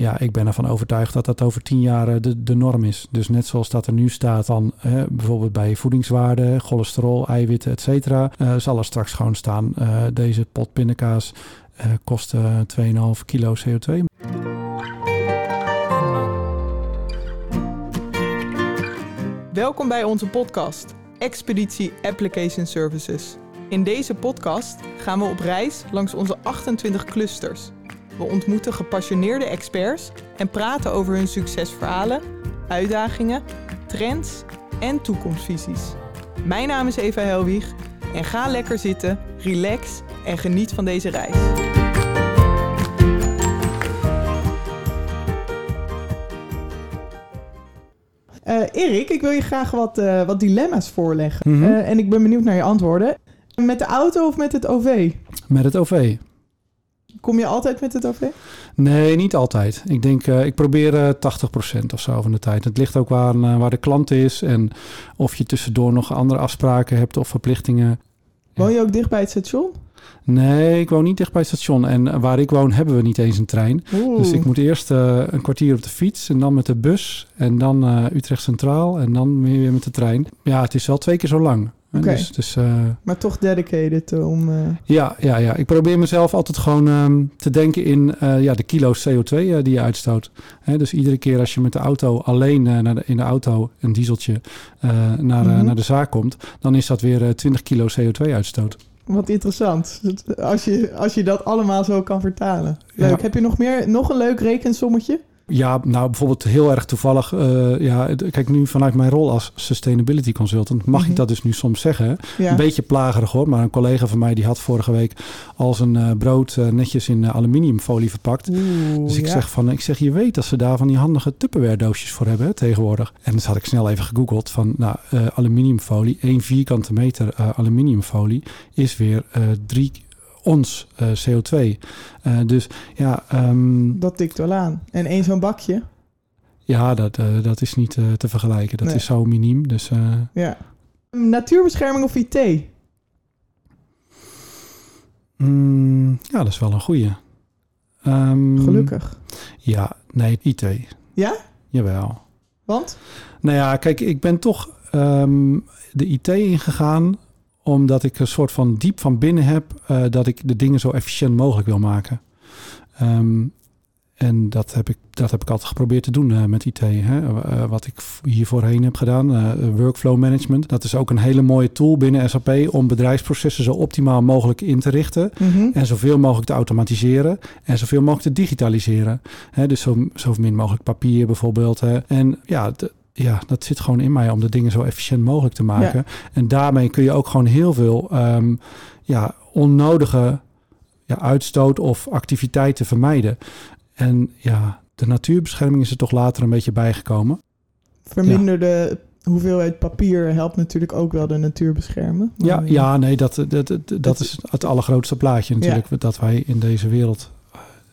ja, ik ben ervan overtuigd dat dat over tien jaar de, de norm is. Dus net zoals dat er nu staat dan bijvoorbeeld bij voedingswaarden, cholesterol, eiwitten, et cetera, zal er straks gewoon staan deze pot pindakaas kost 2,5 kilo CO2. Welkom bij onze podcast Expeditie Application Services. In deze podcast gaan we op reis langs onze 28 clusters. We ontmoeten gepassioneerde experts en praten over hun succesverhalen, uitdagingen, trends en toekomstvisies. Mijn naam is Eva Helwig en ga lekker zitten, relax en geniet van deze reis. Uh, Erik, ik wil je graag wat, uh, wat dilemma's voorleggen. Mm -hmm. uh, en ik ben benieuwd naar je antwoorden. Met de auto of met het OV? Met het OV. Kom je altijd met het OV? Nee, niet altijd. Ik denk, ik probeer 80% of zo van de tijd. Het ligt ook waar, waar de klant is en of je tussendoor nog andere afspraken hebt of verplichtingen. Woon je ook dicht bij het station? Nee, ik woon niet dicht bij het station. En waar ik woon hebben we niet eens een trein. Oeh. Dus ik moet eerst uh, een kwartier op de fiets en dan met de bus. En dan uh, Utrecht Centraal en dan weer met de trein. Ja, het is wel twee keer zo lang. Okay. Dus, dus, uh, maar toch dedicated om... Ja, ja, ja, ik probeer mezelf altijd gewoon um, te denken in ja, de kilo's CO2 die je uitstoot. Hè, dus iedere keer als je met de auto alleen naar de, in de auto, een dieseltje, naar, mm -hmm. naar de zaak komt... dan is dat weer 20 kilo CO2 uitstoot. Wat interessant. Als je, als je dat allemaal zo kan vertalen. Leuk. Ja. Heb je nog meer, nog een leuk rekensommetje? Ja, nou bijvoorbeeld heel erg toevallig. Uh, ja, kijk, nu vanuit mijn rol als sustainability consultant mag ik dat dus nu soms zeggen. Ja. Een beetje plagerig hoor, maar een collega van mij die had vorige week al zijn uh, brood uh, netjes in aluminiumfolie verpakt. Oeh, dus ik ja. zeg van, ik zeg, je weet dat ze daar van die handige Tupperware doosjes voor hebben hè, tegenwoordig. En dus had ik snel even gegoogeld van, nou, aluminiumfolie, 1 vierkante meter aluminiumfolie is weer drie ons uh, CO2. Uh, dus ja. Um, dat tikt wel aan. En één zo'n bakje? Ja, dat, uh, dat is niet te vergelijken. Dat nee. is zo miniem. Dus, ja. Natuurbescherming of IT? Mm, ja, dat is wel een goeie. Um, Gelukkig. Ja, nee, IT. Ja? Jawel. Want? Nou ja, kijk, ik ben toch um, de IT ingegaan omdat ik een soort van diep van binnen heb uh, dat ik de dingen zo efficiënt mogelijk wil maken. Um, en dat heb ik, dat heb ik altijd geprobeerd te doen uh, met IT. Hè? Uh, wat ik hier voorheen heb gedaan, workflow management. Dat is ook een hele mooie tool binnen SAP om bedrijfsprocessen zo optimaal mogelijk in te richten. Mm-hmm. En zoveel mogelijk te automatiseren en zoveel mogelijk te digitaliseren. Hè? Dus zo, zo min mogelijk papier bijvoorbeeld. Hè? En ja, ja, dat zit gewoon in mij om de dingen zo efficiënt mogelijk te maken. Ja. En daarmee kun je ook gewoon heel veel um, ja, onnodige ja, uitstoot of activiteiten vermijden. En ja, de natuurbescherming is er toch later een beetje bijgekomen. Verminderde ja. hoeveelheid papier helpt natuurlijk ook wel de natuur beschermen. Ja, ja, nee, dat, dat, dat, dat is het allergrootste plaatje natuurlijk. Dat wij in deze wereld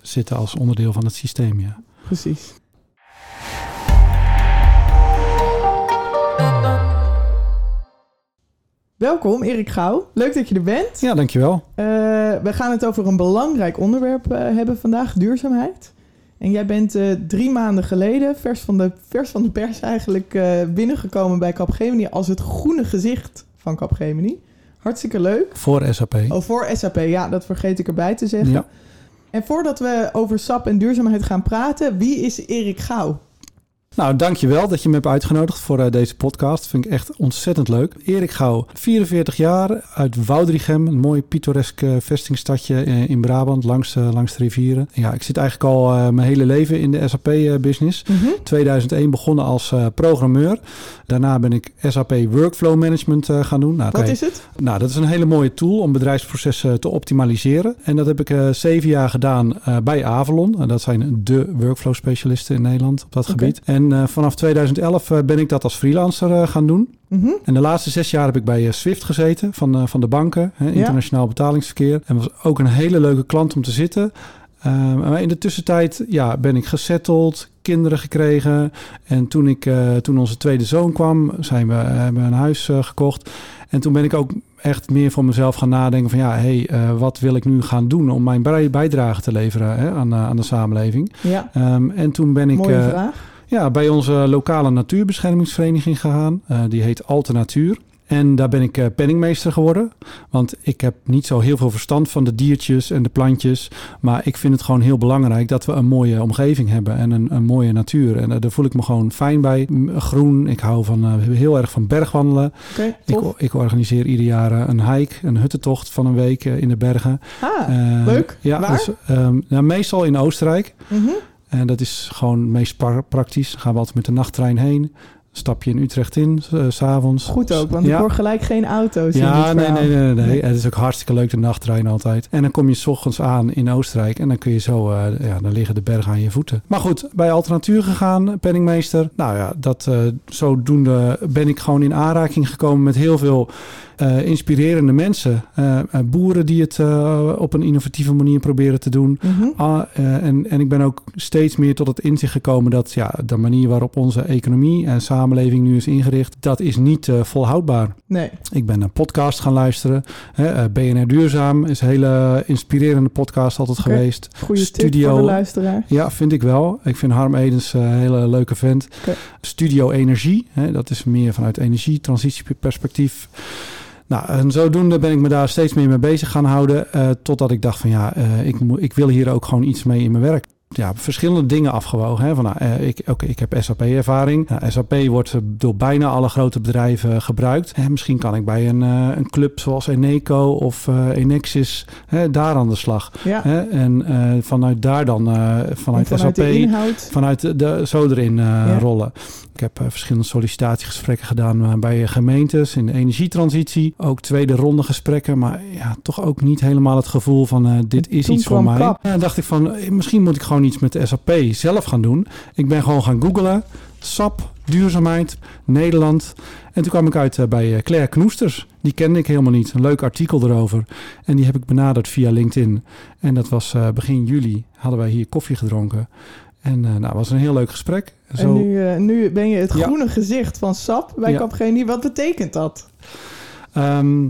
zitten als onderdeel van het systeem. Ja. Precies. Welkom, Erik Gouw. Leuk dat je er bent. Ja, dankjewel. Uh, we gaan het over een belangrijk onderwerp uh, hebben vandaag, duurzaamheid. En jij bent uh, drie maanden geleden, vers van de, vers van de pers eigenlijk, binnengekomen bij Capgemini als het groene gezicht van Capgemini. Hartstikke leuk. Voor SAP. Oh, voor SAP. Ja, dat vergeet ik erbij te zeggen. Ja. En voordat we over SAP en duurzaamheid gaan praten, wie is Erik Gouw? Nou, dankjewel dat je me hebt uitgenodigd voor uh, deze podcast. Vind ik echt ontzettend leuk. Erik Gouw, 44 jaar, uit Woudrichem. Een mooi pittoresk uh, vestingstadje in, in Brabant, langs, langs de rivieren. Ja, ik zit eigenlijk al mijn hele leven in de SAP-business. Mhm. 2001 begonnen als programmeur. Daarna ben ik SAP Workflow Management gaan doen. Nou, Wat is het? Nou, dat is een hele mooie tool om bedrijfsprocessen te optimaliseren. En dat heb ik zeven jaar gedaan bij Avalon. En dat zijn de workflow specialisten in Nederland op dat gebied. En en uh, vanaf 2011 uh, ben ik dat als freelancer uh, gaan doen. Mhm. En de laatste zes jaar heb ik bij Swift gezeten van, van de banken, hè, internationaal betalingsverkeer. En was ook een hele leuke klant om te zitten. maar in de tussentijd ja, ben ik gesetteld, kinderen gekregen. En toen, ik, eh, toen onze tweede zoon kwam, zijn we, hebben we een huis eh, gekocht. En toen ben ik ook echt meer voor mezelf gaan nadenken van ja, hey, eh, wat wil ik nu gaan doen om mijn bij- bijdrage te leveren hè, aan, eh, aan de samenleving. Ja, Ehm, en toen ben ik mooie eh, vraag. Ja, bij onze lokale natuurbeschermingsvereniging gegaan. Eh, die heet Alternatuur. En daar ben ik eh, penningmeester geworden. Want ik heb niet zo heel veel verstand van de diertjes en de plantjes. Maar ik vind het gewoon heel belangrijk dat we een mooie omgeving hebben en een, een mooie natuur. En eh, daar voel ik me gewoon fijn bij. Groen, ik hou van, heel erg van bergwandelen. Ik, ik organiseer ieder jaar een hike, een huttentocht van een week in de bergen. Ah, leuk. Ja, Waar? dus, ehm, nou, meestal in Oostenrijk. mhm. En dat is gewoon meest pra- praktisch. Dan gaan we altijd met de nachttrein heen. Stap je in Utrecht in, s- eh, s s'avonds. Goed ook, want ja. ik hoor gelijk geen auto's Ja, dit nee, nee, nee, nee, Nee. Het is ook hartstikke leuk, de nachttrein altijd. En dan kom je 's ochtends aan in Oostenrijk en dan kun je zo, eh, ja, dan liggen de bergen aan je voeten. Maar goed, bij Alternatuur gegaan, penningmeester. Nou ja, dat eh, zodoende ben ik gewoon in aanraking gekomen met heel veel eh, inspirerende mensen. Eh, eh, boeren die het op een innovatieve manier proberen te doen. Mhm. Ah, en, en ik ben ook steeds meer tot het inzicht gekomen dat ja, de manier waarop onze economie en samenleving nu is ingericht, dat is niet volhoudbaar. Nee, Ik ben een podcast gaan luisteren. Hè, BNR Duurzaam is een hele inspirerende podcast altijd geweest. goede tip Studio- voor de luisteraar. Ja, vind ik wel. Ik vind Harm Edens een hele leuke vent. Studio Energie, hè, dat is meer vanuit energietransitieperspectief. Nou, en zodoende ben ik me daar steeds meer mee bezig gaan houden. eh, totdat ik dacht van ja, eh, ik, ik wil hier ook gewoon iets mee in mijn werk. Ja, verschillende dingen afgewogen. Hè? Van, nou, eh, ik, oké, ik heb SAP-ervaring. Nou, SAP wordt eh, door bijna alle grote bedrijven gebruikt. En misschien kan ik bij een, eh, een club zoals Eneco of eh, Enexis hè, daar aan de slag. Ja, Hè? En eh, vanuit daar dan, eh, vanuit, vanuit SAP, de inhoud. vanuit de, zo erin eh, Ja. rollen. Ik heb eh, verschillende sollicitatiegesprekken gedaan eh, bij gemeentes in de energietransitie. Ook tweede ronde gesprekken, maar ja, toch ook niet helemaal het gevoel van eh, dit En is iets voor mij. En dan dacht ik van, eh, misschien moet ik gewoon iets met de SAP zelf gaan doen. Ik ben gewoon gaan googlen. SAP, duurzaamheid, Nederland. En toen kwam ik uit eh, bij eh, Claire Knoesters. Die kende ik helemaal niet. Een leuk artikel erover. En die heb ik benaderd via LinkedIn. En dat was eh, begin juli. Hadden wij hier koffie gedronken. En nou, het was een heel leuk gesprek. En nu, nu ben je het Ja. groene gezicht van SAP bij Ja. Capgemini. Wat betekent dat? Ehm,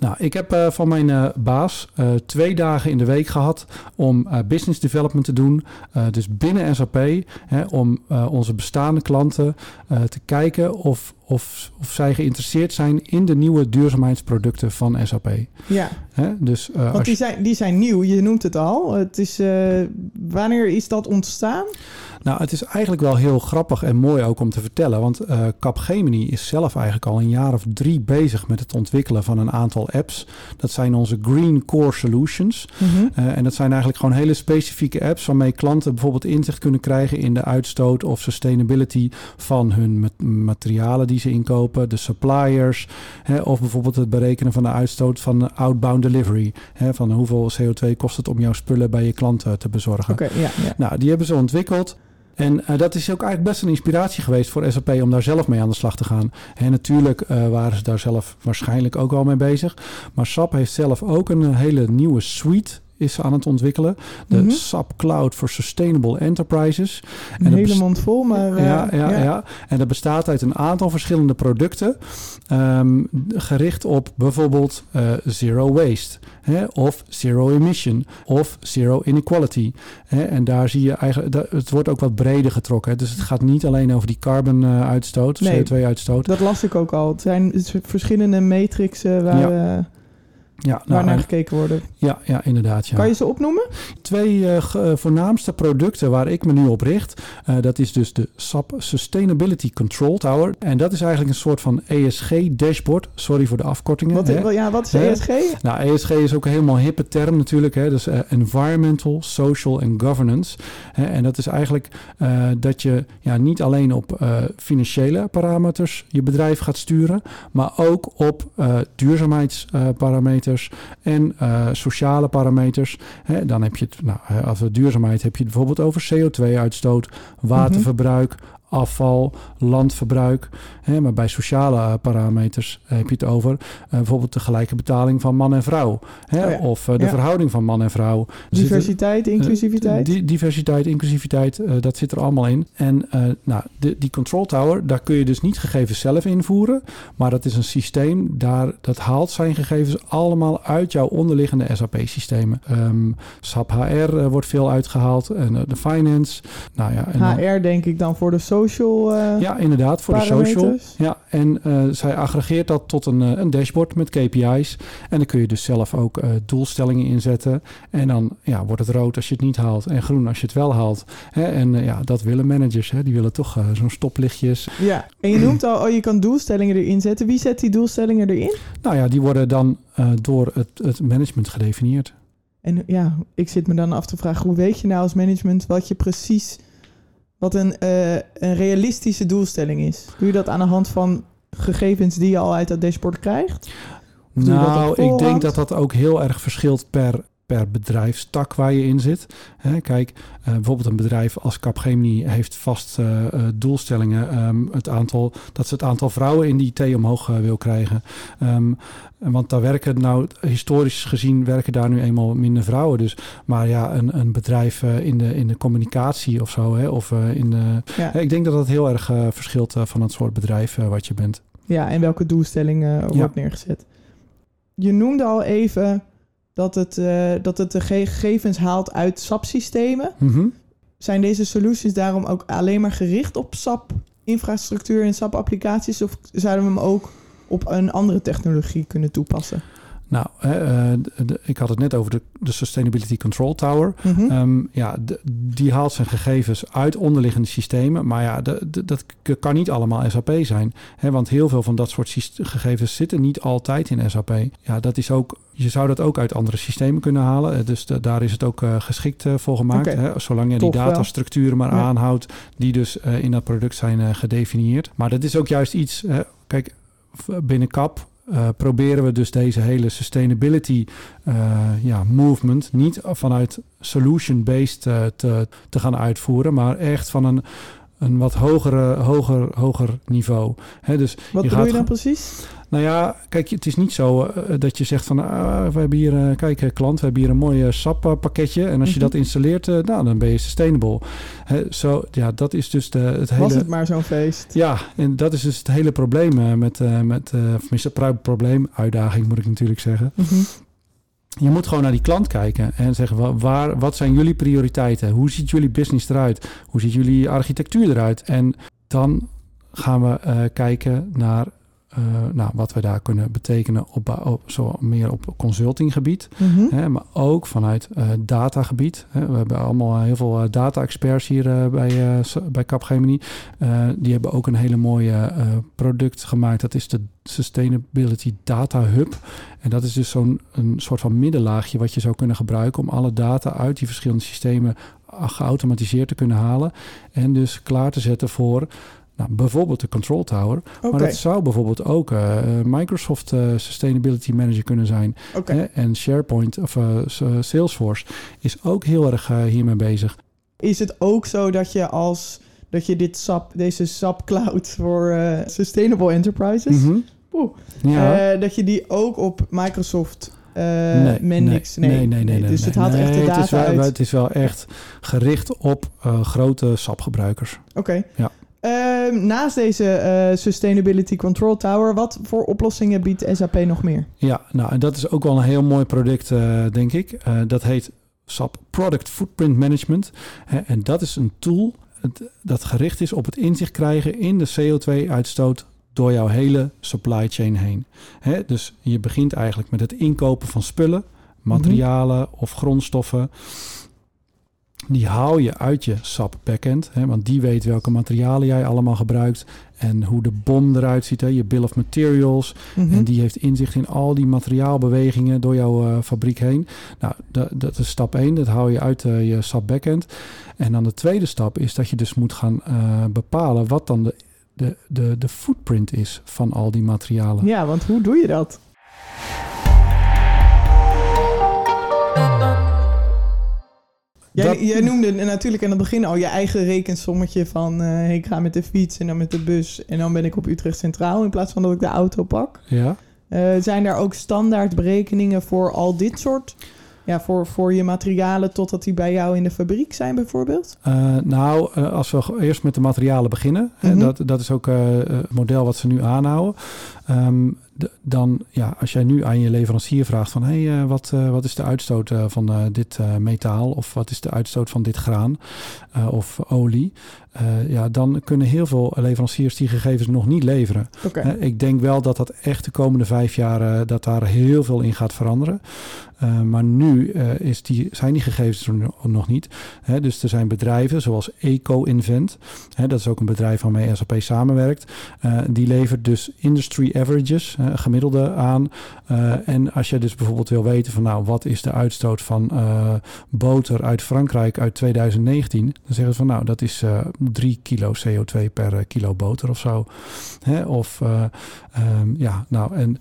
nou, ik heb eh, van mijn eh, baas eh, twee dagen in de week gehad om business development te doen. Dus binnen SAP, hè, om onze bestaande klanten te kijken of, of, of zij geïnteresseerd zijn in de nieuwe duurzaamheidsproducten van SAP. Ja, Hè? Dus, want die zijn, die zijn nieuw. Je noemt het al. Het is, wanneer is dat ontstaan? Nou, het is eigenlijk wel heel grappig en mooi ook om te vertellen. Want eh Capgemini is zelf eigenlijk al een jaar of drie bezig met het ontwikkelen van een aantal apps. Dat zijn onze Green Core Solutions. Mhm. Eh, en dat zijn eigenlijk gewoon hele specifieke apps waarmee klanten bijvoorbeeld inzicht kunnen krijgen in de uitstoot of sustainability van hun mat- materialen die ze inkopen, de suppliers, hè, of bijvoorbeeld het berekenen van de uitstoot van de outbound delivery. Hè, van hoeveel CO2 kost het om jouw spullen bij je klanten te bezorgen. Oké, ja, ja. Nou, die hebben ze ontwikkeld. En eh, dat is ook eigenlijk best een inspiratie geweest voor SAP om daar zelf mee aan de slag te gaan. En natuurlijk eh, waren ze daar zelf waarschijnlijk ook al mee bezig. Maar SAP heeft zelf ook een eh, hele nieuwe suite is aan het ontwikkelen. De Mhm. SAP Cloud for Sustainable Enterprises. Een dat hele mond vol, maar... eh, ja, ja, ja. En dat bestaat uit een aantal verschillende producten. ehm, gericht op bijvoorbeeld eh, zero waste. Hè, of zero emission. Of zero inequality. Hè, en daar zie je eigenlijk... dat- Het wordt ook wat breder getrokken. Hè, dus het gaat niet alleen over die carbon eh, uitstoot. Nee. CO2-uitstoot. Dat las ik ook al. Het zijn verschillende matrixen waar, Ja. eh, Ja, waar nou, gekeken worden. ja, ja, inderdaad. Ja. Kan je ze opnoemen? Twee eh, eh, voornaamste producten waar ik me nu op richt. eh, dat is dus de SAP Sustainability Control Tower. En dat is eigenlijk een soort van ESG-dashboard. Sorry voor de afkortingen. Wat, hè. ja, wat is Hè? ESG? Nou, ESG is ook een helemaal hippe term natuurlijk. Hè? Dus Environmental, Social en Governance. Hè? En dat is eigenlijk dat je ja, niet alleen op financiële parameters je bedrijf gaat sturen, maar ook op eh, en eh, sociale parameters. Hè? Dan heb je het, nou, als het duurzaamheid heb je het bijvoorbeeld over CO2-uitstoot, waterverbruik, afval, landverbruik. Hè, maar bij sociale uh, parameters heb je het over uh, bijvoorbeeld de gelijke betaling van man en vrouw. Hè, Oh ja. Of uh, de Ja. verhouding van man en vrouw. Er Diversiteit, inclusiviteit. Di- diversiteit, inclusiviteit, eh, dat zit er allemaal in. En eh, nou, de, die control tower, daar kun je dus niet gegevens zelf invoeren. Maar dat is een systeem, daar, dat haalt zijn gegevens allemaal uit jouw onderliggende SAP-systemen. Ehm SAP HR eh, wordt veel uitgehaald en eh, de finance. Nou ja, en dan- HR denk ik dan voor de social. Eh, ja, inderdaad, voor de social. Ja, en eh, zij aggregeert dat tot een, eh, een dashboard met KPI's. En dan kun je dus zelf ook doelstellingen inzetten. En dan ja, wordt het rood als je het niet haalt en groen als je het wel haalt. Hè? En ja, dat willen managers. Hè? Die willen toch zo'n stoplichtjes. Ja, en je noemt al, oh, je kan doelstellingen erin zetten. Wie zet die doelstellingen erin? Nou ja, die worden dan door het, het management gedefinieerd. En ja, ik zit me dan af te vragen, hoe weet je nou als management wat je precies, wat een, eh, een realistische doelstelling is? Doe je dat aan de hand van gegevens die je al uit dat dashboard krijgt? Nou, ik denk dat dat ook heel erg verschilt per, per bedrijfstak waar je in zit. Hè, kijk, eh, bijvoorbeeld een bedrijf als Capgemini heeft vast eh, eh, doelstellingen. ehm, het aantal, dat ze het aantal vrouwen in die IT omhoog wil krijgen. Ehm, want daar werken nou, historisch gezien, werken daar nu eenmaal minder vrouwen. Dus, maar ja, een, een bedrijf in, de, in de communicatie of zo, hè, of in de... Ja. Ik denk dat dat heel erg verschilt van het soort bedrijf wat je bent. Ja, en welke doelstelling Ja. wordt neergezet? Je noemde al even dat het, eh, dat het de ge- gegevens haalt uit SAP-systemen. Mhm. Zijn deze solutions daarom ook alleen maar gericht op SAP-infrastructuur en SAP-applicaties? Of zouden we hem ook op een andere technologie kunnen toepassen? Nou, eh, de- ik had het net over de, de Sustainability Control Tower. Mhm. Ehm, ja, de- die haalt zijn gegevens uit onderliggende systemen. Maar ja, dat kan niet allemaal SAP zijn. Hè, want heel veel van dat soort gegevens zitten niet altijd in SAP. Ja, dat is ook, je zou dat ook uit andere systemen kunnen halen. Eh, Dus de- daar is het ook eh, geschikt eh, voor gemaakt. Hè, zolang je die Tof datastructuren maar Ja. aanhoudt... die dus in dat product zijn gedefinieerd. Maar dat is ook juist iets... kijk, binnen CAP... proberen we dus deze hele sustainability ja, movement niet vanuit solution-based te, te gaan uitvoeren, maar echt van een, een wat hogere, hoger, hoger niveau. Hè, dus Wat je gaat je dan precies? Nou ja, kijk, het is niet zo eh, dat je zegt van, ah, we hebben hier, eh, kijk eh, klant, we hebben hier een mooi SAP pakketje en als je Mhm. dat installeert, eh, nou, dan ben je sustainable. Zo, ja, dat is dus de, het hele... Was het maar zo'n feest? Ja, en dat is dus het hele probleem eh, met, eh met eh, of probleem, uitdaging moet ik natuurlijk zeggen. Mhm. Je moet gewoon naar die klant kijken en zeggen: wa- waar, wat zijn jullie prioriteiten? Hoe ziet jullie business eruit? Hoe ziet jullie architectuur eruit? En dan gaan we eh, kijken naar eh, nou, wat we daar kunnen betekenen op, op zo meer op consultinggebied. Mhm. Hè, maar ook vanuit eh, datagebied. Hè. We hebben allemaal eh, heel veel eh, data-experts hier eh, bij, eh, bij Capgemini. Eh, die hebben ook een hele mooie eh, product gemaakt. Dat is de Sustainability Data Hub. En dat is dus zo'n een soort van middenlaagje wat je zou kunnen gebruiken om alle data uit die verschillende systemen ah, geautomatiseerd te kunnen halen. En dus klaar te zetten voor nou, bijvoorbeeld de Control Tower. Maar dat zou bijvoorbeeld ook eh, Microsoft eh, Sustainability Manager kunnen zijn. Hè, En SharePoint of eh, eh, Salesforce is ook heel erg eh, hiermee bezig. Is het ook zo dat je als dat je dit SAP, deze SAP Cloud voor eh, Sustainable Enterprises, Mhm. Oeh. Ja. eh, dat je die ook op Microsoft eh nee, Mendix, nee, nee, nee, nee, nee, Dus het haalt echt de data het is wel, uit. Het is wel echt gericht op eh, grote SAP-gebruikers. Oké. Ja. Ehm, naast deze eh, Sustainability Control Tower, wat voor oplossingen biedt SAP nog meer? Ja, nou, en dat is ook wel een heel mooi product, eh, denk ik. Eh, dat heet SAP Product Footprint Management. En dat is een tool dat gericht is op het inzicht krijgen in de CO2-uitstoot door jouw hele supply chain heen. Hè, dus je begint eigenlijk met het inkopen van spullen, materialen of grondstoffen. Die haal je uit je SAP backend, hè, want die weet welke materialen jij allemaal gebruikt en hoe de bom eruit ziet, hè, je bill of materials. Mhm. En die heeft inzicht in al die materiaalbewegingen door jouw eh, fabriek heen. Nou, dat, dat is stap 1. Dat hou je uit eh, je SAP backend. En dan de tweede stap is dat je dus moet gaan eh, bepalen wat dan de, de, de, de footprint is van al die materialen. Ja, want hoe doe je dat? Jij, Dat- jij noemde natuurlijk aan het begin al je eigen rekensommetje van... eh, ik ga met de fiets en dan met de bus... en dan ben ik op Utrecht Centraal in plaats van dat ik de auto pak. Ja. Eh, zijn daar ook standaard berekeningen voor al dit soort... Ja, voor, voor je materialen totdat die bij jou in de fabriek zijn bijvoorbeeld? Eh, nou, als we eerst met de materialen beginnen, hè, Mhm. dat, dat is ook het model wat ze nu aanhouden. Ehm, dan, ja, als jij nu aan je leverancier vraagt van, hé, hey, eh, wat, eh, wat is de uitstoot eh, van dit metaal? Of wat is de uitstoot van dit graan of olie, Eh, ja, dan kunnen heel veel leveranciers die gegevens nog niet leveren. Oké. Hè, ik denk wel dat dat echt de komende vijf jaar eh, dat daar heel veel in gaat veranderen. Eh, maar nu eh, is die, zijn die gegevens er no- nog niet. Hè, dus er zijn bedrijven zoals EcoInvent. Dat is ook een bedrijf waarmee SAP samenwerkt. Eh, die levert dus industry averages, eh, gemiddelde aan. Eh, en als je dus bijvoorbeeld wil weten van nou, wat is de uitstoot van eh, boter uit Frankrijk uit 2019? Dan zeggen ze van nou, dat is eh 3 kilo CO2 per eh, kilo boter of zo. Hè, of eh, ehm, ja, nou en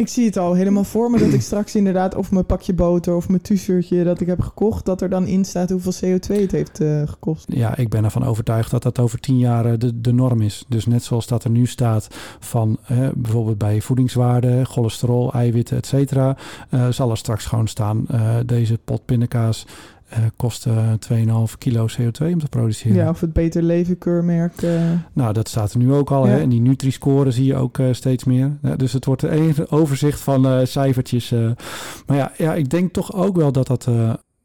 Ik zie het al helemaal voor me dat ik straks inderdaad... of mijn pakje boter of mijn t-shirtje dat ik heb gekocht... dat er dan in staat hoeveel CO2 het heeft eh, gekost. Ja, ik ben ervan overtuigd dat dat over tien jaar de, de norm is. Dus net zoals dat er nu staat van eh, bijvoorbeeld bij voedingswaarde, cholesterol, eiwitten, et cetera, zal er straks gewoon staan eh, deze pot pindakaas eh, kost eh, 2,5 kilo CO2 om te produceren. Ja, of het Beter Leven keurmerk. eh, Nou, dat staat er nu ook al. Ja. Hè? En die Nutri-score zie je ook eh, steeds meer. Ja, dus het wordt een overzicht van eh, cijfertjes. Maar ja, ja, ik denk toch ook wel dat dat...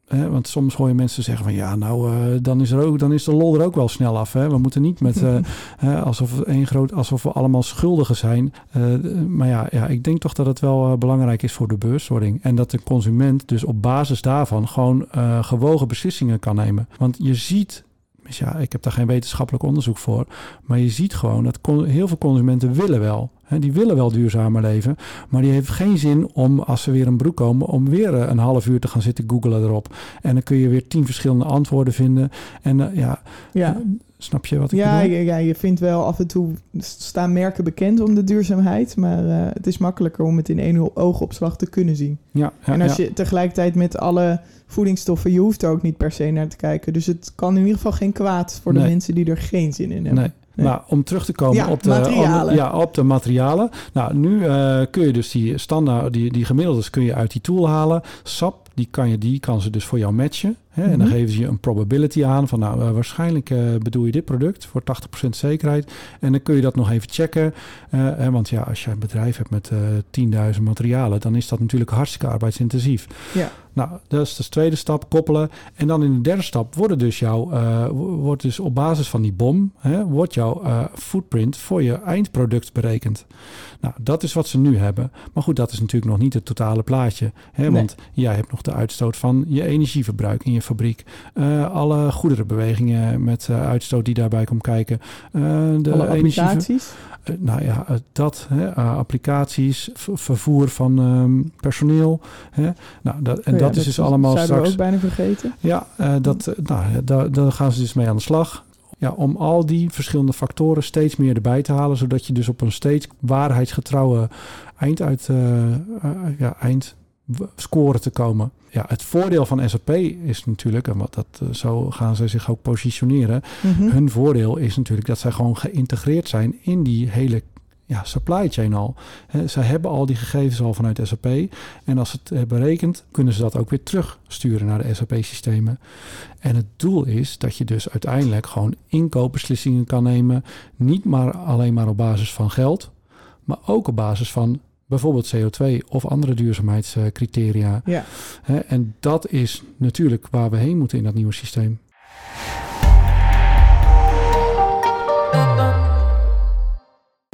hè, want soms hoor je mensen zeggen van... ja, nou, eh, dan, is er ook, dan is de lol er ook wel snel af. Hè? We moeten niet met... eh, hè, alsof, één groot, alsof we allemaal schuldigen zijn. Eh, maar ja, ja, ik denk toch dat het wel belangrijk is voor de bewustwording. En dat de consument dus op basis daarvan... gewoon gewogen beslissingen kan nemen. Want je ziet... Dus ja, ik heb daar geen wetenschappelijk onderzoek voor. Maar je ziet gewoon dat heel veel consumenten willen wel. Hè, die willen wel duurzamer leven. Maar die heeft geen zin om, als ze weer een broek komen, om weer eh, een half uur te gaan zitten googelen erop. En dan kun je weer tien verschillende antwoorden vinden. En eh, ja, ja, snap je wat ik ja, bedoel? ja, ja, je vindt wel af en toe staan merken bekend om de duurzaamheid. Maar eh, het is makkelijker om het in één oogopslag te kunnen zien. Ja, ja, en als ja. je tegelijkertijd met alle voedingsstoffen, je hoeft er ook niet per se naar te kijken. Dus het kan in ieder geval geen kwaad voor de Nee. mensen die er geen zin in hebben. Nee. Nee. Maar om terug te komen Ja, op, de, materialen. om- ja, op de materialen. Nou, nu eh, kun je dus die standaard, die, die gemiddeldes kun je uit die tool halen. SAP, die kan, je, die kan ze dus voor jou matchen. Hè? En dan Mhm. geven ze je een probability aan van nou, eh, waarschijnlijk eh, bedoel je dit product voor 80% zekerheid. En dan kun je dat nog even checken. Eh, hè, want ja, als je een bedrijf hebt met eh 10.000 materialen, dan is dat natuurlijk hartstikke arbeidsintensief. Ja. Nou, dat is de tweede stap, koppelen. En dan in de derde stap worden dus jouw, wo- wordt dus op basis van die bom, hè, wordt jouw eh, footprint voor je eindproduct berekend. Nou, dat is wat ze nu hebben. Maar goed, dat is natuurlijk nog niet het totale plaatje. Hè, Nee. Want jij hebt nog de uitstoot van je energieverbruik in je fabriek. Eh, alle goederenbewegingen met uitstoot die daarbij komt kijken. De Alle applicaties. nou ja, dat, hè, applicaties, vervoer van ehm, personeel. Hè. Nou, dat, en ja, dat is dus allemaal zouden straks. we ook bijna vergeten. Ja, eh, dat, eh, nou, daar, daar gaan ze dus mee aan de slag. Ja, om al die verschillende factoren steeds meer erbij te halen, zodat je dus op een steeds waarheidsgetrouwe eind uit, eh, ja, eind w- scoren te komen. Ja, het voordeel van SAP is natuurlijk, en wat dat, zo gaan ze zich ook positioneren. Mhm. Hun voordeel is natuurlijk dat zij gewoon geïntegreerd zijn in die hele ja, supply chain al. Zij hebben al die gegevens al vanuit SAP. En als ze het hebben berekend, kunnen ze dat ook weer terugsturen naar de SAP-systemen. En het doel is dat je dus uiteindelijk gewoon inkoopbeslissingen kan nemen. Niet maar alleen maar op basis van geld, maar ook op basis van bijvoorbeeld CO2 of andere duurzaamheidscriteria. Ja. En dat is natuurlijk waar we heen moeten in dat nieuwe systeem.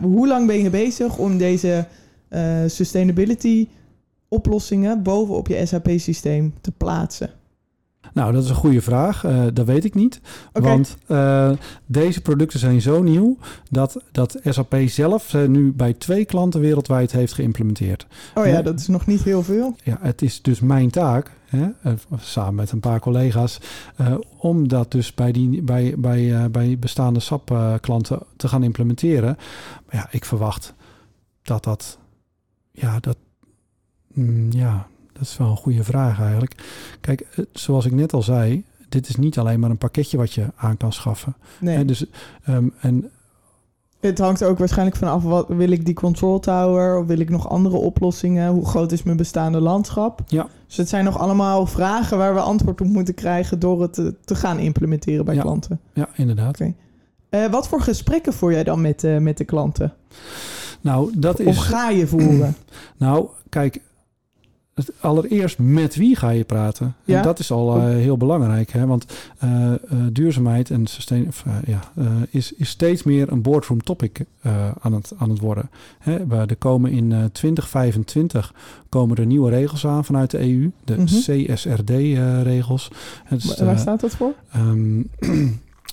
Hoe lang ben je bezig om deze eh, sustainability oplossingen bovenop je SAP-systeem te plaatsen? Nou, dat is een goede vraag. Eh, dat weet ik niet. Want eh, deze producten zijn zo nieuw dat, dat SAP zelf ze nu bij twee klanten wereldwijd heeft geïmplementeerd. Oh ja, dat is nog niet heel veel. Ja, het is dus mijn taak, hè, eh, samen met een paar collega's, om dat dus bij, die, bij, bij, bij bestaande SAP-klanten te gaan implementeren. Maar ja, ik verwacht dat dat, ja, dat, mm, ja, is wel een goede vraag eigenlijk. Kijk, eh, zoals ik net al zei, dit is niet alleen maar een pakketje wat je aan kan schaffen. Nee. Dus, ehm, en Het hangt ook waarschijnlijk vanaf, wat, wil ik die control tower of wil ik nog andere oplossingen? Hoe groot is mijn bestaande landschap? Ja. Dus het zijn nog allemaal vragen waar we antwoord op moeten krijgen door het te, te gaan implementeren bij Ja. klanten. ja, inderdaad. Oké. Eh, wat voor gesprekken voer jij dan met, eh, met de klanten? Nou, dat Of is. ga je voeren? Nou, kijk, het, allereerst met wie ga je praten? Ja. En dat is al eh, heel belangrijk, hè? want eh, eh, duurzaamheid en sustain, of, ja, is, is steeds meer een boardroom topic aan, het, aan het worden. Hè? We, er komen in eh 2025 komen er nieuwe regels aan vanuit de EU, de Mhm. CSRD-regels. Wa- Waar staat dat voor?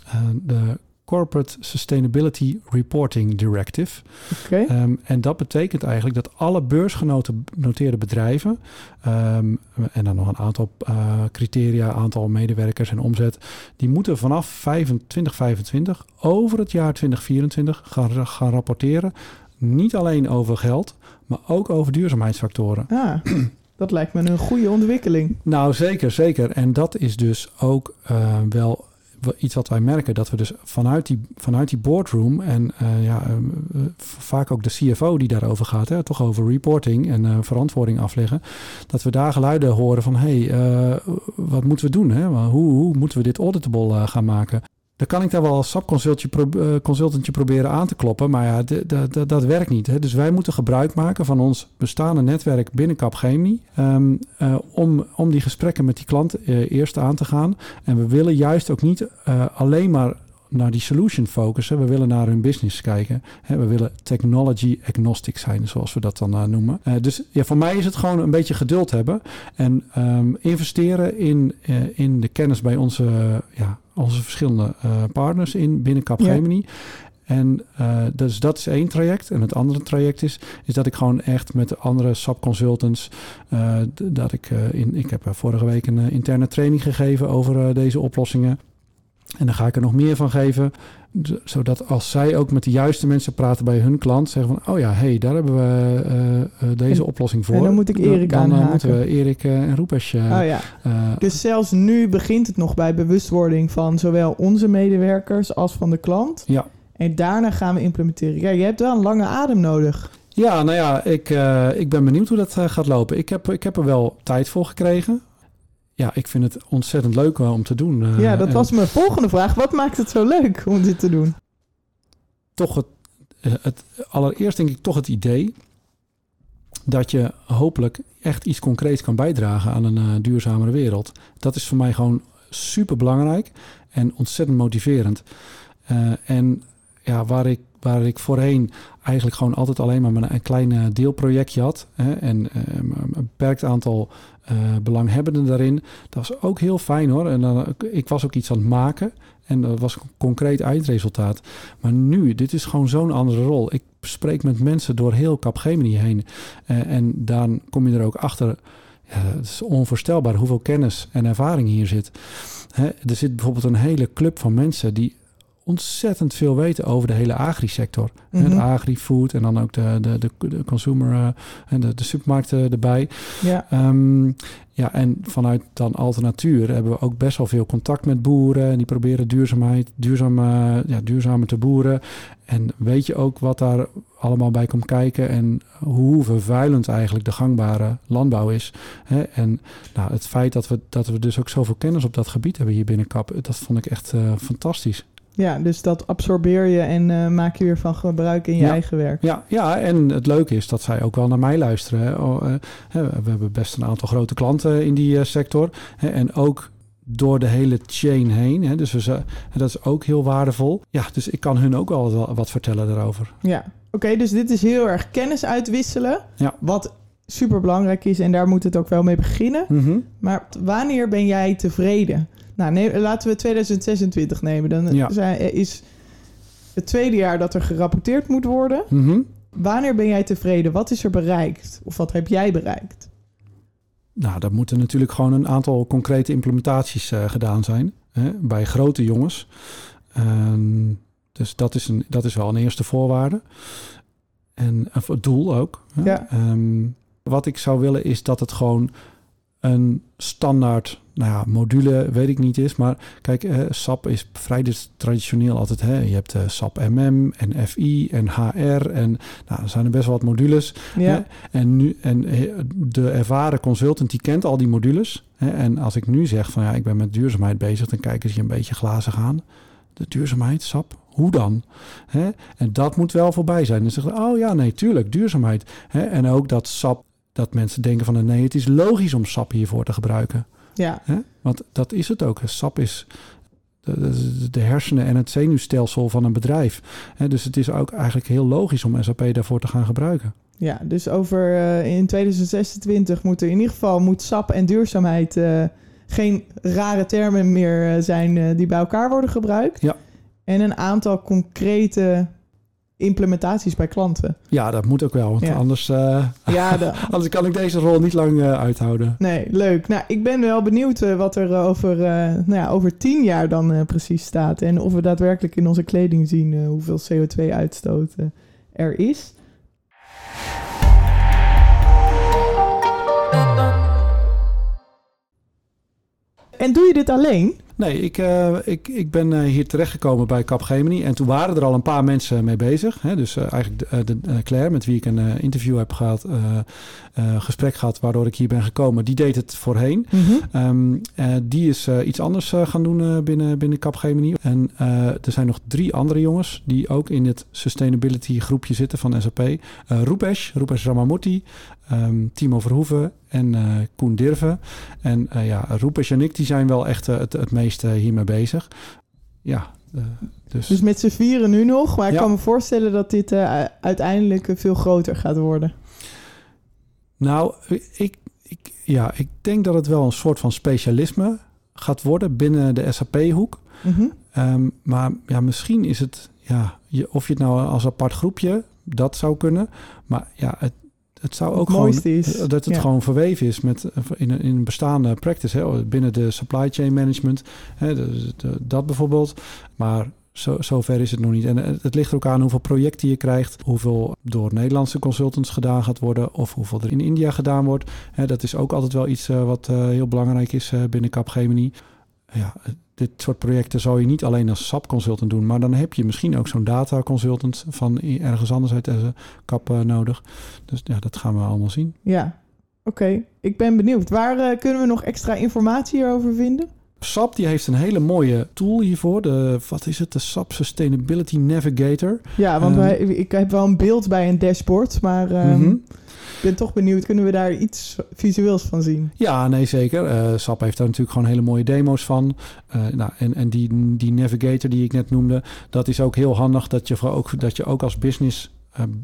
Eh, de Corporate Sustainability Reporting Directive. Oké. Ehm, en dat betekent eigenlijk dat alle beursgenoteerde bedrijven, ehm, en dan nog een aantal eh, criteria, aantal medewerkers en omzet, die moeten vanaf 25 2025 over het jaar 2024 gaan, gaan rapporteren. Niet alleen over geld, maar ook over duurzaamheidsfactoren. Ah, dat lijkt me een goede ontwikkeling. Nou, zeker, zeker. En dat is dus ook eh, wel iets wat wij merken. Dat we dus vanuit die, vanuit die boardroom en eh, ja, eh, eh, vaak ook de CFO die daarover gaat, hè, toch over reporting en verantwoording afleggen. Dat we daar geluiden horen van, hé, hey, wat moeten we doen? Hè? Hoe, hoe moeten we dit auditable gaan maken? Dan kan ik daar wel als subconsultantje pro eh, proberen aan te kloppen, maar ja, dat werkt niet. Hè? Dus wij moeten gebruik maken van ons bestaande netwerk binnen Capgemini eh, om, om die gesprekken met die klant eh, eerst aan te gaan. En we willen juist ook niet alleen maar naar die solution focussen. We willen naar hun business kijken. We willen technology agnostic zijn, zoals we dat dan noemen. Dus ja, voor mij is het gewoon een beetje geduld hebben en ehm, investeren in, in de kennis bij onze, ja, onze verschillende eh, partners in binnen Capgemini. En eh, dus dat is één traject. En het andere traject is, is dat ik gewoon echt met de andere subconsultants, d- dat ik eh, in, ik heb vorige week een interne training gegeven over deze oplossingen. En dan ga ik er nog meer van geven. Zodat als zij ook met de juiste mensen praten bij hun klant, zeggen van, oh ja, hey, daar hebben we eh, eh, deze En- oplossing voor. en dan moet ik Erik dan, dan, eh, moeten we Erik en Roepesh eh, oh ja. Dus zelfs nu begint het nog bij bewustwording van zowel onze medewerkers als van de klant. ja. En daarna gaan we implementeren. Ja, je hebt wel een lange adem nodig. Ja, nou ja, ik, ik ben benieuwd hoe dat gaat lopen. Ik heb, ik heb er wel tijd voor gekregen. Ja, ik vind het ontzettend leuk om te doen. eh, ja, dat en was mijn volgende vraag. Wat maakt het zo leuk om dit te doen? Toch het, eh, het, allereerst denk ik toch het idee dat je hopelijk echt iets concreets kan bijdragen aan een eh, duurzamere wereld. Dat is voor mij gewoon super belangrijk en ontzettend motiverend. En ja, waar ik, waar ik voorheen eigenlijk gewoon altijd alleen maar mijn- een klein deelprojectje had. Hè, en een beperkt aantal belanghebbenden daarin. Dat was ook heel fijn hoor. En dan, ik was ook iets aan het maken. En dat was een concreet eindresultaat. Maar nu, dit is gewoon zo'n andere rol. Ik spreek met mensen door heel Capgemini heen. Eh, en dan kom je er ook achter. Ja, het is onvoorstelbaar hoeveel kennis en ervaring hier zit. Er zit bijvoorbeeld een hele club van mensen die ontzettend veel weten over de hele agri-sector. Mhm. De agri-food en dan ook de, de, de, de consumer eh, en de, de supermarkten erbij. Ja, Ehm, ja, en vanuit dan alternatuur hebben we ook best wel veel contact met boeren. En die proberen duurzaamheid, duurzaam, eh, ja, duurzamer te boeren. En weet je ook wat daar allemaal bij komt kijken en hoe vervuilend eigenlijk de gangbare landbouw is. Hè? En nou, het feit dat we, dat we dus ook zoveel kennis op dat gebied hebben hier binnen KAP, dat vond ik echt eh, fantastisch. Ja dus dat absorbeer je en eh, maak je weer van gebruik in je Ja. eigen werk. Ja, ja, en het leuke is dat zij ook wel naar mij luisteren. Hè. Oh, eh, we hebben best een aantal grote klanten in die eh, sector. Hè, en ook door de hele chain heen. Hè. Dus we, dat is ook heel waardevol. Ja, dus ik kan hun ook wel wat- vertellen daarover. Ja, oké, dus dit is heel erg kennis uitwisselen. Ja. Wat super belangrijk is en daar moet het ook wel mee beginnen. Mhm. Maar wanneer ben jij tevreden? Nou, nee, laten we 2026 nemen. Dan Ja. zijn- is het tweede jaar dat er gerapporteerd moet worden. Mhm. Wanneer ben jij tevreden? Wat is er bereikt? Of wat heb jij bereikt? Nou, daar moeten natuurlijk gewoon een aantal concrete implementaties eh, gedaan zijn. Hè, bij grote jongens. Ehm, dus dat is, een, dat is wel een eerste voorwaarde. En of het doel ook. hè. Ja. Ehm, wat ik zou willen is dat het gewoon een standaard nou ja, module, weet ik niet is. Maar kijk, eh, SAP is vrij dus traditioneel altijd. Hè? Je hebt eh, SAP MM en FI en HR. En nou, er zijn er best wel wat modules. Ja. Hè? En, nu, en eh, de ervaren consultant die kent al die modules. Hè? En als ik nu zeg van ja, ik ben met duurzaamheid bezig, dan kijken ze je een beetje glazig aan. De duurzaamheid, SAP, hoe dan? Hè? En dat moet wel voorbij zijn. Dan zeggen oh ja, nee, tuurlijk, duurzaamheid. Hè? En ook dat SAP, dat mensen denken van nee, het is logisch om SAP hiervoor te gebruiken. Ja. Hè? Want dat is het ook. SAP is de, hersenen en het zenuwstelsel van een bedrijf. Dus het is ook eigenlijk heel logisch om SAP daarvoor te gaan gebruiken. Ja, dus over eh, in 2026 moet er in ieder geval moet SAP en duurzaamheid eh, geen rare termen meer eh, zijn die bij elkaar worden gebruikt. Ja. En een aantal concrete implementaties bij klanten. Ja, dat moet ook wel. Want Ja. anders, eh, Ja, de, anders kan ik deze rol niet lang eh, uithouden. nee, leuk. Nou, ik ben wel benieuwd eh, wat er over, nou ja, over tien jaar dan precies staat. En of we daadwerkelijk in onze kleding zien hoeveel CO2-uitstoot eh, er is. En doe je dit alleen? Nee, ik, eh, ik, ik ben eh, hier terechtgekomen bij Capgemini. En toen waren er al een paar mensen mee bezig. Hè? Dus eh, eigenlijk de, de, Claire, met wie ik een interview heb gehad, eh, eh, gesprek gehad, waardoor ik hier ben gekomen. Die deed het voorheen. Ehm, eh, die is iets anders gaan doen binnen, binnen Capgemini. En er zijn nog drie andere jongens die ook in het sustainability groepje zitten van SAP. Eh Rupesh, Rupesh Ramamurti, ehm, Timo Verhoeven en eh, Koen Dirven. En eh, ja, Rupesh en ik die zijn wel echt eh, het, het meest hiermee bezig. Ja, dus... Dus met z'n vieren nu nog. Maar ik Ja. kan me voorstellen dat dit uiteindelijk veel groter gaat worden. Nou, ik, ik, ja, ik denk dat het wel een soort van specialisme gaat worden binnen de SAP-hoek. Mhm. Ehm, maar ja, misschien is het, ja, je, of je het nou als apart groepje, dat zou kunnen. Maar ja, het, het zou ook Het gewoon, is, dat het ja. gewoon verweven is met, in, een, in een bestaande practice, hè, binnen de supply chain management. Hè, de- de- dat bijvoorbeeld. Maar zo, zover is het nog niet. En het, het ligt er ook aan hoeveel projecten je krijgt, hoeveel door Nederlandse consultants gedaan gaat worden, of hoeveel er in India gedaan wordt. Hè, dat is ook altijd wel iets eh, wat eh, heel belangrijk is eh, binnen Capgemini. Ja, dit soort projecten zou je niet alleen als SAP-consultant doen, maar dan heb je misschien ook zo'n data-consultant van i- ergens anders uit deze kap eh, nodig. Dus ja, dat gaan we allemaal zien. Ja, oké. Ik ben benieuwd. Waar eh, kunnen we nog extra informatie hierover vinden? SAP die heeft een hele mooie tool hiervoor. De, wat is het? De SAP Sustainability Navigator. Ja, want Ehm. wij, ik heb wel een beeld bij een dashboard, maar ik ben toch benieuwd. Kunnen we daar iets visueels van zien? Ja, nee, zeker. Eh, SAP heeft daar natuurlijk gewoon hele mooie demo's van. Eh, nou, en en die, die navigator die ik net noemde, dat is ook heel handig dat je, ook, dat je ook als business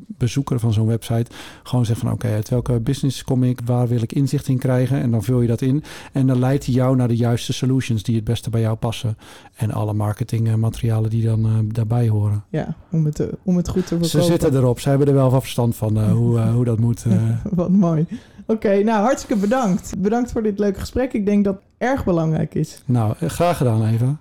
bezoeker van zo'n website gewoon zegt van oké, uit welke business kom ik, waar wil ik inzicht in krijgen en dan vul je dat in en dan leidt hij jou naar de juiste solutions die het beste bij jou passen en alle marketingmaterialen die dan eh, daarbij horen. Ja, om het, eh, om het goed te verkopen. Ze zitten erop, ze hebben er wel van verstand van eh, hoe, eh, hoe dat moet. eh. Wat mooi. Oké, nou hartstikke bedankt. Bedankt voor dit leuke gesprek. Ik denk dat het erg belangrijk is. nou, eh, graag gedaan even.